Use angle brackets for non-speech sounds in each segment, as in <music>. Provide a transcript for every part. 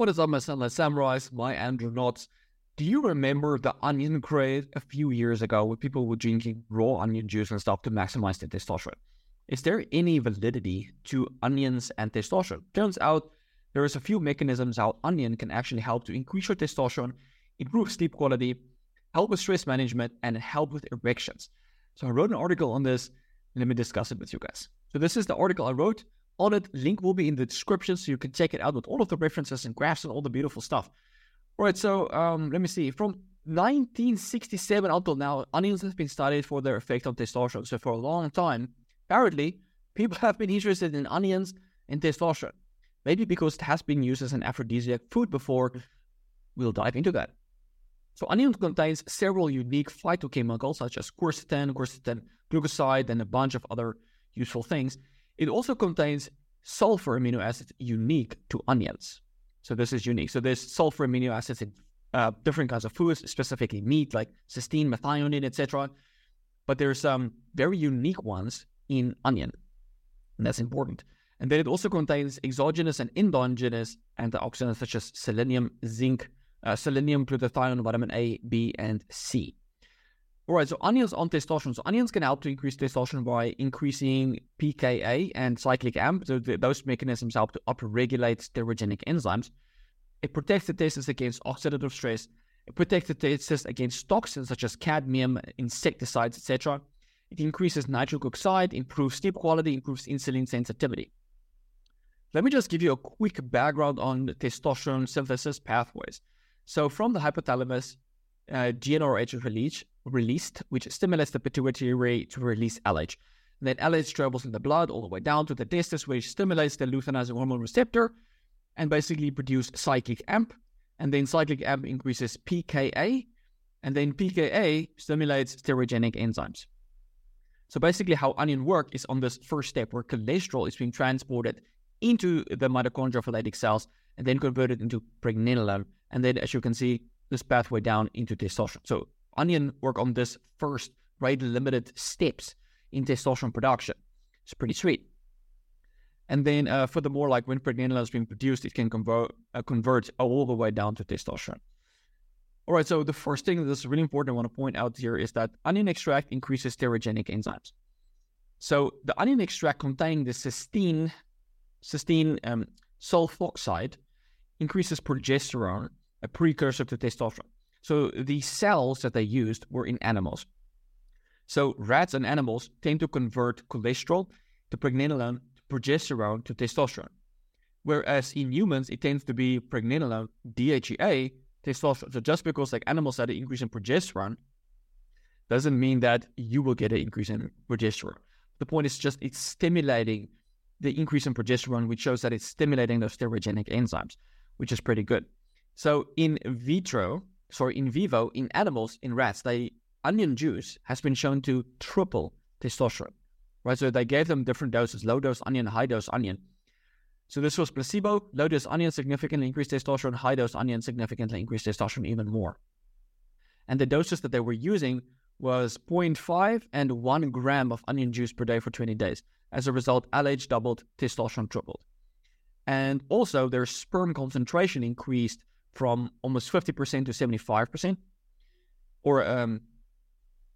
What is up, my sunlight samurais, my andronauts? Do you remember the onion craze a few years ago where people were drinking raw onion juice and stuff to maximize their testosterone? Is there any validity to onions and testosterone? Turns out there is a few mechanisms how onion can actually help to increase your testosterone, improve sleep quality, help with stress management, and help with erections. So I wrote an article on this. Let me discuss it with you guys. So this is the article I wrote on it. Link will be in the description so you can check it out with all of the references and graphs and all the beautiful stuff. All right, so um, let me see. From 1967 until now, onions have been studied for their effect on testosterone. So for a long time, apparently, people have been interested in onions and testosterone. Maybe because it has been used as an aphrodisiac food before. We'll dive into that. So onion contains several unique phytochemicals such as quercetin, quercetin glucoside, and a bunch of other useful things. It also contains sulfur amino acids unique to onions. So this is unique. So there's sulfur amino acids in uh, different kinds of foods, specifically meat like cysteine, methionine, etc. But there's some very unique ones in onion, and that's important. And then it also contains exogenous and endogenous antioxidants such as selenium, zinc, uh, selenium, glutathione, vitamin A, B, and C. All right, so onions on testosterone. So onions can help to increase testosterone by increasing PKA and cyclic AMP. So th- those mechanisms help to upregulate steroidogenic enzymes. It protects the testes against oxidative stress. It protects the testes against toxins such as cadmium, insecticides, etc. It increases nitric oxide, improves sleep quality, improves insulin sensitivity. Let me just give you a quick background on testosterone synthesis pathways. So, from the hypothalamus, uh, GnRH is released, released, which stimulates the pituitary to release LH. And then LH travels in the blood all the way down to the testes, which stimulates the luteinizing hormone receptor and basically produce cyclic AMP. And then cyclic AMP increases PKA, and then PKA stimulates steroidogenic enzymes. So basically, how onion work is on this first step where cholesterol is being transported into the mitochondrial cells and then converted into pregnenolone. And then, as you can see, this pathway down into testosterone. So onion work on this first rate limited steps in testosterone production. It's pretty sweet. And then, uh, furthermore, like when pregnenolone is being produced, it can convert uh, convert all the way down to testosterone. All right. So the first thing that's really important I want to point out here is that onion extract increases steroidogenic enzymes. So the onion extract containing the cysteine cysteine um, sulfoxide increases progesterone, a precursor to testosterone. So the cells that they used were in animals. So rats and animals tend to convert cholesterol to pregnenolone, to progesterone to testosterone. Whereas in humans, it tends to be pregnenolone, DHEA, testosterone. So just because like animals had an increase in progesterone doesn't mean that you will get an increase in progesterone. The point is just it's stimulating the increase in progesterone, which shows that it's stimulating those steroidogenic enzymes, which is pretty good. So in vitro, sorry, in vivo, in animals, in rats, the onion juice has been shown to triple testosterone, right? So they gave them different doses, low dose onion, high dose onion. So this was placebo, low dose onion significantly increased testosterone, high dose onion significantly increased testosterone even more. And the doses that they were using was 0.5 and 1 gram of onion juice per day for 20 days. As a result, LH doubled, testosterone tripled. And also, their sperm concentration increased from almost 50% to 75%. Or um,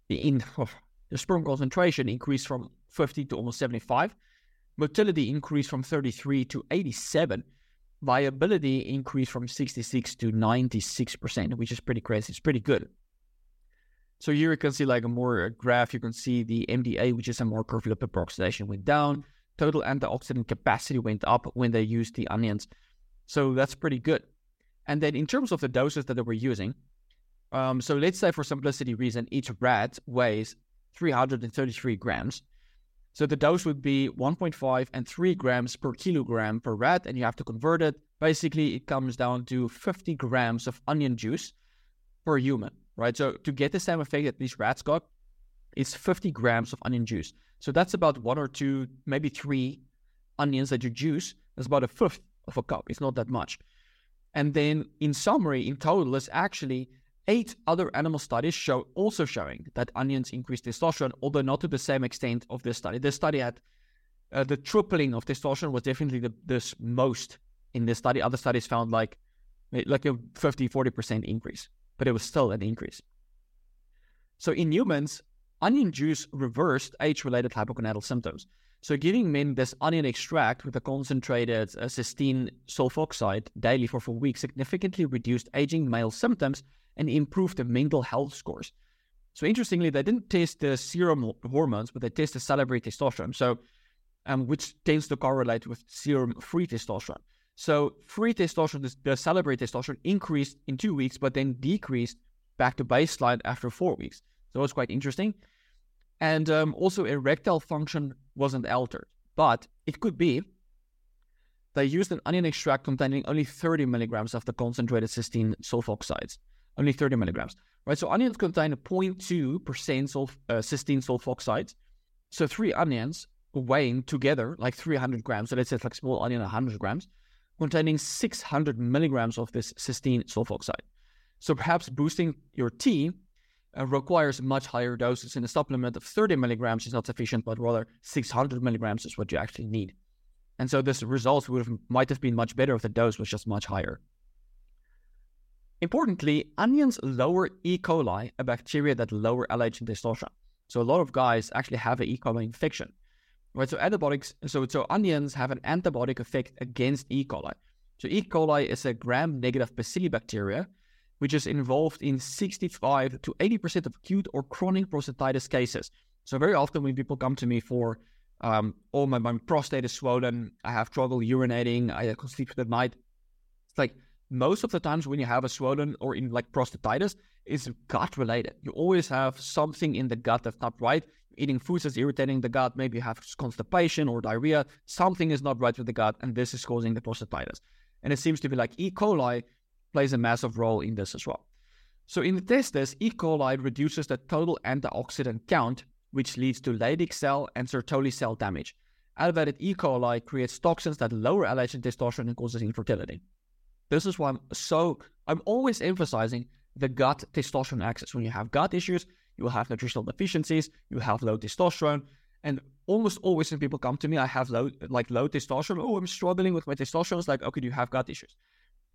in <laughs> oh, the sperm concentration increased from 50 to almost 75. Motility increased from 33 to 87. Viability increased from 66 to 96%, which is pretty crazy. It's pretty good. So here you can see like a more graph. You can see the MDA, which is a marker of lipid peroxidation, went down. Total antioxidant capacity went up when they used the onions. So that's pretty good. And then in terms of the doses that were using, um, so let's say for simplicity reason, each rat weighs 333 grams. So the dose would be 1.5 and 3 grams per kilogram per rat, and you have to convert it. Basically, it comes down to 50 grams of onion juice per human right? So to get the same effect that these rats got, it's 50 grams of onion juice. So that's about one or two, maybe three onions that you juice. That's about a fifth of a cup. It's not that much. And then in summary, in total, there's actually eight other animal studies show also showing that onions increase testosterone, although not to the same extent of this study. This study had uh, the tripling of testosterone was definitely the this most in this study. Other studies found like like a 50, 40% increase, but it was still an increase. So in humans, onion juice reversed age-related hypogonadal symptoms. So giving men this onion extract with a concentrated uh, cysteine sulfoxide daily for four weeks significantly reduced aging male symptoms and improved the mental health scores. So interestingly, they didn't test the serum hormones, but they tested salivary testosterone, so um, which tends to correlate with serum free testosterone. So free testosterone, the salivary testosterone, increased in two weeks, but then decreased back to baseline after four weeks. So it was quite interesting. And um, also erectile function wasn't altered, but it could be they used an onion extract containing only 30 milligrams of the concentrated cysteine sulfoxides, only 30 milligrams, right? So onions contain 0.2% sulf- uh, cysteine sulfoxides. So three onions weighing together like 300 grams, so let's say like small onion 100 grams, containing 600 milligrams of this cysteine sulfoxide. So perhaps boosting your T uh, requires much higher doses. In a supplement of 30 milligrams is not sufficient, but rather 600 milligrams is what you actually need. And so this results would have, might have been much better if the dose was just much higher. Importantly, onions lower E. coli, a bacteria that lower LH and testosterone. So a lot of guys actually have an E. coli infection. Right, so antibiotics, so so onions have an antibiotic effect against E. coli. So E. coli is a gram-negative bacillobacteria which is involved in 65 to 80% of acute or chronic prostatitis cases. So very often when people come to me for, um, oh, my, my prostate is swollen, I have trouble urinating, I can sleep at night. It's like most of the times when you have a swollen or in like prostatitis, it's gut related. You always have something in the gut that's not right. Eating foods that's irritating the gut, maybe you have constipation or diarrhea. Something is not right with the gut, and this is causing the prostatitis. And it seems to be like E. coli plays a massive role in this as well. So in the testes, E. coli reduces the total antioxidant count, which leads to Leydig cell and Sertoli cell damage. Elevated E. coli creates toxins that lower LH and testosterone and causes infertility. This is why I'm so I'm always emphasizing the gut testosterone axis. When you have gut issues, you will have nutritional deficiencies, you have low testosterone, and almost always when people come to me, I have low like low testosterone. Oh, I'm struggling with my testosterone. It's like, okay, do you have gut issues?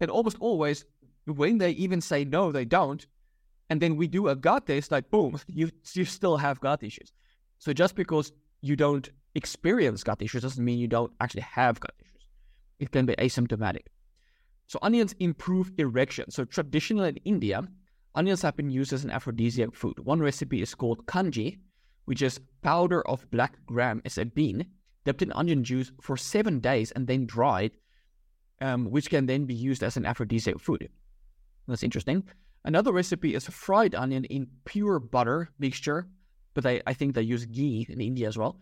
And almost always, when they even say no, they don't, and then we do a gut test, like boom, <laughs> you you still have gut issues. So just because you don't experience gut issues doesn't mean you don't actually have gut issues. It can be asymptomatic. So onions improve erection. So traditionally in India, onions have been used as an aphrodisiac food. One recipe is called kanji, which is powder of black gram as a bean dipped in onion juice for seven days and then dried um, which can then be used as an aphrodisiac food. That's interesting. Another recipe is fried onion in pure butter mixture, but I, I think they use ghee in India as well,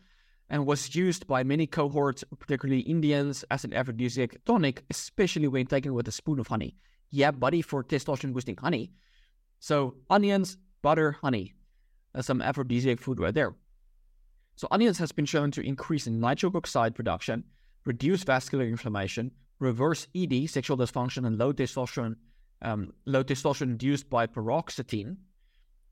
and was used by many cohorts, particularly Indians, as an aphrodisiac tonic, especially when taken with a spoon of honey. Yeah, buddy, for testosterone boosting honey. So onions, butter, honey. That's some aphrodisiac food right there. So onions has been shown to increase nitric oxide production, reduce vascular inflammation, reverse ED, sexual dysfunction, and low testosterone, um, low testosterone induced by paroxetine,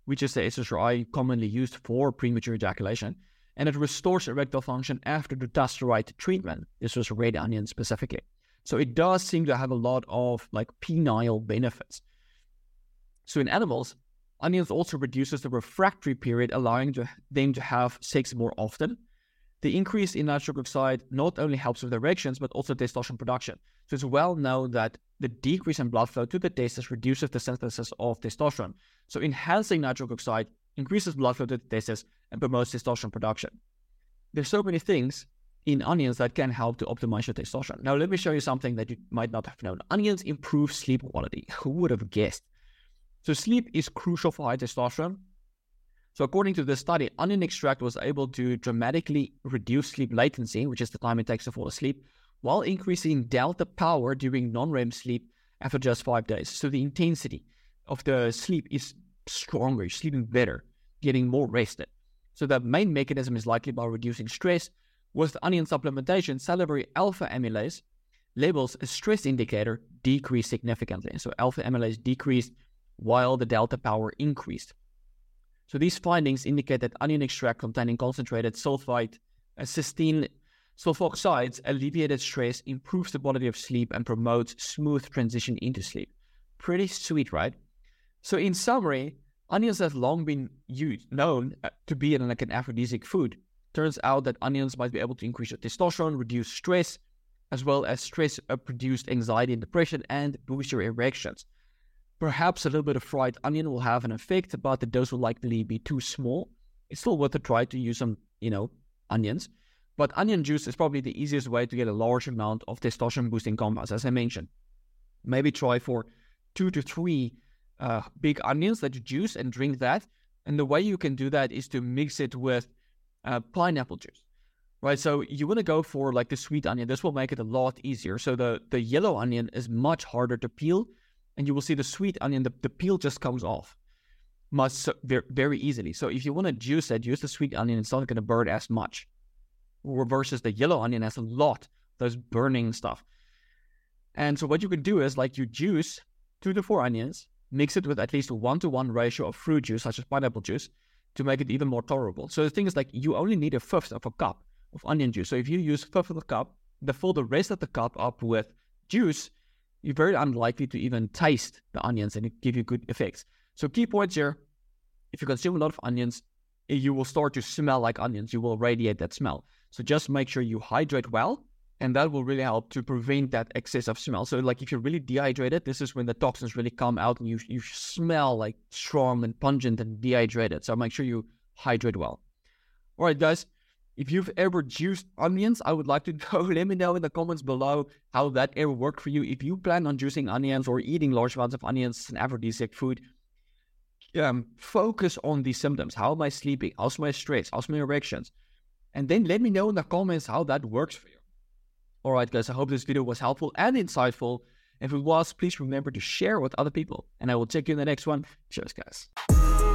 which is the SSRI commonly used for premature ejaculation, and it restores erectile function after the dutasteride treatment. This was red onion specifically. So it does seem to have a lot of like penile benefits. So in animals, onions also reduces the refractory period, allowing to, them to have sex more often the increase in nitric oxide not only helps with erections, but also testosterone production. So it's well known that the decrease in blood flow to the testes reduces the synthesis of testosterone. So enhancing nitric oxide increases blood flow to the testes and promotes testosterone production. There's so many things in onions that can help to optimize your testosterone. Now, let me show you something that you might not have known. Onions improve sleep quality. <laughs> Who would have guessed? So sleep is crucial for high testosterone so, according to this study, onion extract was able to dramatically reduce sleep latency, which is the time it takes to fall asleep, while increasing delta power during non REM sleep after just five days. So, the intensity of the sleep is stronger, you're sleeping better, getting more rested. So, the main mechanism is likely by reducing stress. With onion supplementation, salivary alpha amylase levels, a stress indicator, decreased significantly. So, alpha amylase decreased while the delta power increased. So these findings indicate that onion extract containing concentrated sulfite, uh, cysteine Sulfoxides alleviated stress, improves the quality of sleep, and promotes smooth transition into sleep. Pretty sweet, right? So, in summary, onions have long been used, known uh, to be like an aphrodisiac food. Turns out that onions might be able to increase your testosterone, reduce stress, as well as stress produced anxiety and depression, and boost your erections. Perhaps a little bit of fried onion will have an effect, but the dose will likely be too small. It's still worth a try to use some, you know, onions. But onion juice is probably the easiest way to get a large amount of testosterone boosting compounds, as I mentioned. Maybe try for two to three uh, big onions that you juice and drink that. And the way you can do that is to mix it with uh, pineapple juice, right? So you want to go for like the sweet onion. This will make it a lot easier. So the, the yellow onion is much harder to peel. And you will see the sweet onion, the, the peel just comes off much very, easily. So if you want to juice it, use the sweet onion. It's not going to burn as much versus the yellow onion has a lot of those burning stuff. And so what you can do is like you juice two to four onions, mix it with at least a one to one ratio of fruit juice, such as pineapple juice, to make it even more tolerable. So the thing is like you only need a fifth of a cup of onion juice. So if you use a fifth of the cup, the fill the rest of the cup up with juice, you're very unlikely to even taste the onions and it give you good effects. So key points here: if you consume a lot of onions, eh, you will start to smell like onions. You will radiate that smell. So just make sure you hydrate well, and that will really help to prevent that excess of smell. So like if you're really dehydrated, this is when the toxins really come out and you you smell like strong and pungent and dehydrated. So make sure you hydrate well. All right, guys. If you've ever juiced onions, I would like to <laughs> know. Let me know in the comments below how that ever worked for you. If you plan on juicing onions or eating large amounts of onions, an aphrodisiac food, um, focus on these symptoms. How am I sleeping? How's my stress? How's my erections? And then let me know in the comments how that works for you. All right, guys, I hope this video was helpful and insightful. If it was, please remember to share with other people. And I will check you in the next one. Cheers, guys.